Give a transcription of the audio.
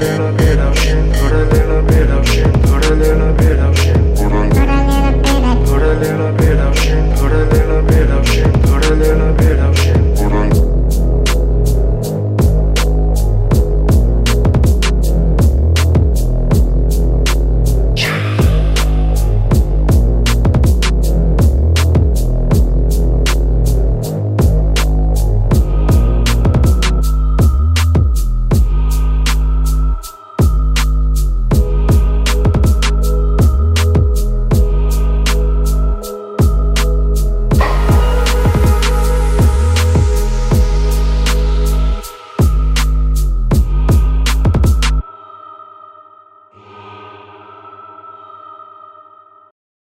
little bit.